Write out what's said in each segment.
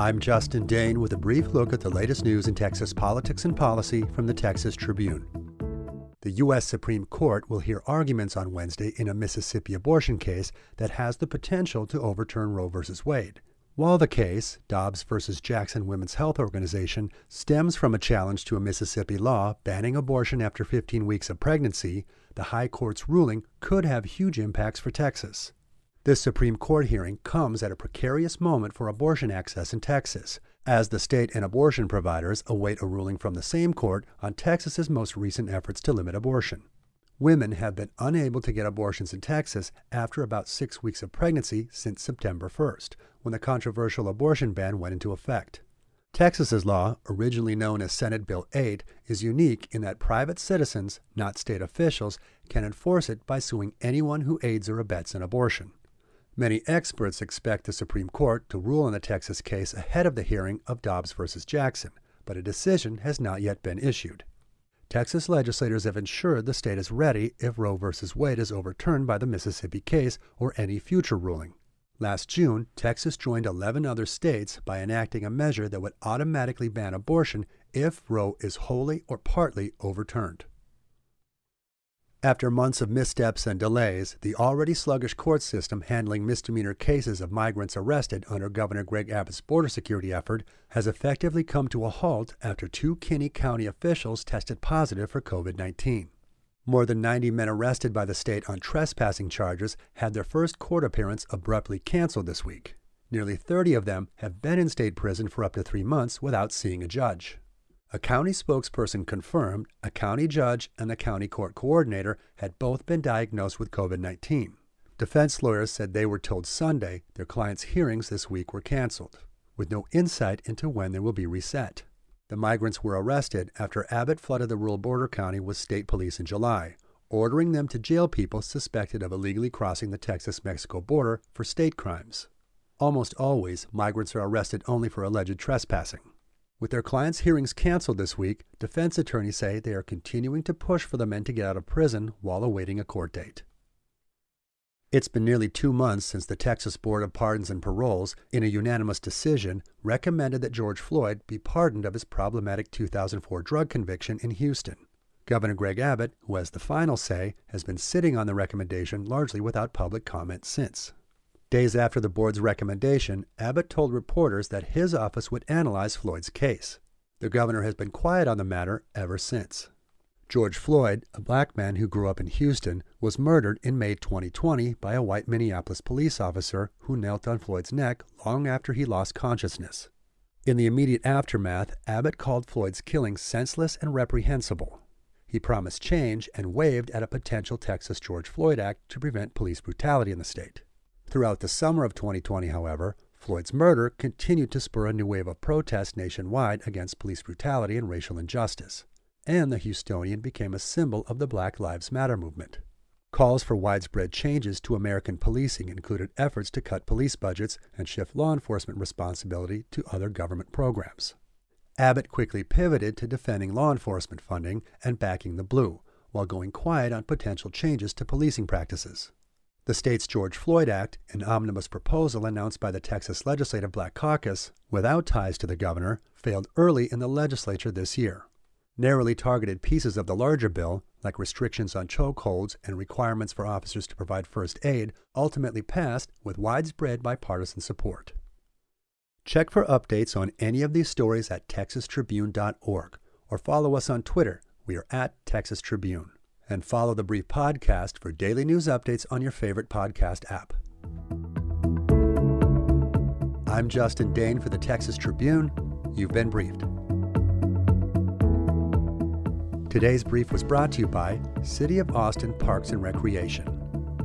I'm Justin Dehn with a brief look at the latest news in Texas politics and policy from the Texas Tribune. The U.S. Supreme Court will hear arguments on Wednesday in a Mississippi abortion case that has the potential to overturn Roe v. Wade. While the case, Dobbs v. Jackson Women's Health Organization, stems from a challenge to a Mississippi law banning abortion after 15 weeks of pregnancy, the High Court's ruling could have huge impacts for Texas. This Supreme Court hearing comes at a precarious moment for abortion access in Texas, as the state and abortion providers await a ruling from the same court on Texas's most recent efforts to limit abortion. Women have been unable to get abortions in Texas after about six weeks of pregnancy since September 1st, when the controversial abortion ban went into effect. Texas's law, originally known as Senate Bill 8, is unique in that private citizens, not state officials, can enforce it by suing anyone who aids or abets an abortion. Many experts expect the Supreme Court to rule on the Texas case ahead of the hearing of Dobbs v. Jackson, but a decision has not yet been issued. Texas legislators have ensured the state is ready if Roe v. Wade is overturned by the Mississippi case or any future ruling. Last June, Texas joined 11 other states by enacting a measure that would automatically ban abortion if Roe is wholly or partly overturned. After months of missteps and delays, the already sluggish court system handling misdemeanor cases of migrants arrested under Governor Greg Abbott's border security effort has effectively come to a halt after two Kinney County officials tested positive for COVID 19. More than 90 men arrested by the state on trespassing charges had their first court appearance abruptly canceled this week. Nearly 30 of them have been in state prison for up to three months without seeing a judge. A county spokesperson confirmed a county judge and the county court coordinator had both been diagnosed with COVID 19. Defense lawyers said they were told Sunday their clients' hearings this week were canceled, with no insight into when they will be reset. The migrants were arrested after Abbott flooded the rural border county with state police in July, ordering them to jail people suspected of illegally crossing the Texas Mexico border for state crimes. Almost always, migrants are arrested only for alleged trespassing. With their clients' hearings canceled this week, defense attorneys say they are continuing to push for the men to get out of prison while awaiting a court date. It's been nearly two months since the Texas Board of Pardons and Paroles, in a unanimous decision, recommended that George Floyd be pardoned of his problematic 2004 drug conviction in Houston. Governor Greg Abbott, who has the final say, has been sitting on the recommendation largely without public comment since. Days after the board's recommendation, Abbott told reporters that his office would analyze Floyd's case. The governor has been quiet on the matter ever since. George Floyd, a black man who grew up in Houston, was murdered in May 2020 by a white Minneapolis police officer who knelt on Floyd's neck long after he lost consciousness. In the immediate aftermath, Abbott called Floyd's killing senseless and reprehensible. He promised change and waved at a potential Texas George Floyd Act to prevent police brutality in the state. Throughout the summer of 2020, however, Floyd's murder continued to spur a new wave of protest nationwide against police brutality and racial injustice, and the Houstonian became a symbol of the Black Lives Matter movement. Calls for widespread changes to American policing included efforts to cut police budgets and shift law enforcement responsibility to other government programs. Abbott quickly pivoted to defending law enforcement funding and backing the blue, while going quiet on potential changes to policing practices. The state's George Floyd Act, an omnibus proposal announced by the Texas Legislative Black Caucus, without ties to the governor, failed early in the legislature this year. Narrowly targeted pieces of the larger bill, like restrictions on chokeholds and requirements for officers to provide first aid, ultimately passed with widespread bipartisan support. Check for updates on any of these stories at texastribune.org or follow us on Twitter. We are at Texas Tribune and follow the Brief Podcast for daily news updates on your favorite podcast app. I'm Justin Dehn for the Texas Tribune. You've been briefed. Today's brief was brought to you by City of Austin Parks and Recreation.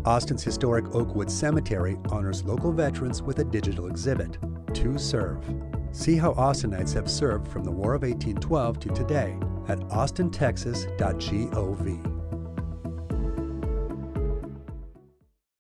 Austin's historic Oakwood Cemetery honors local veterans with a digital exhibit, To Serve. See how Austinites have served from the War of 1812 to today at austintexas.gov.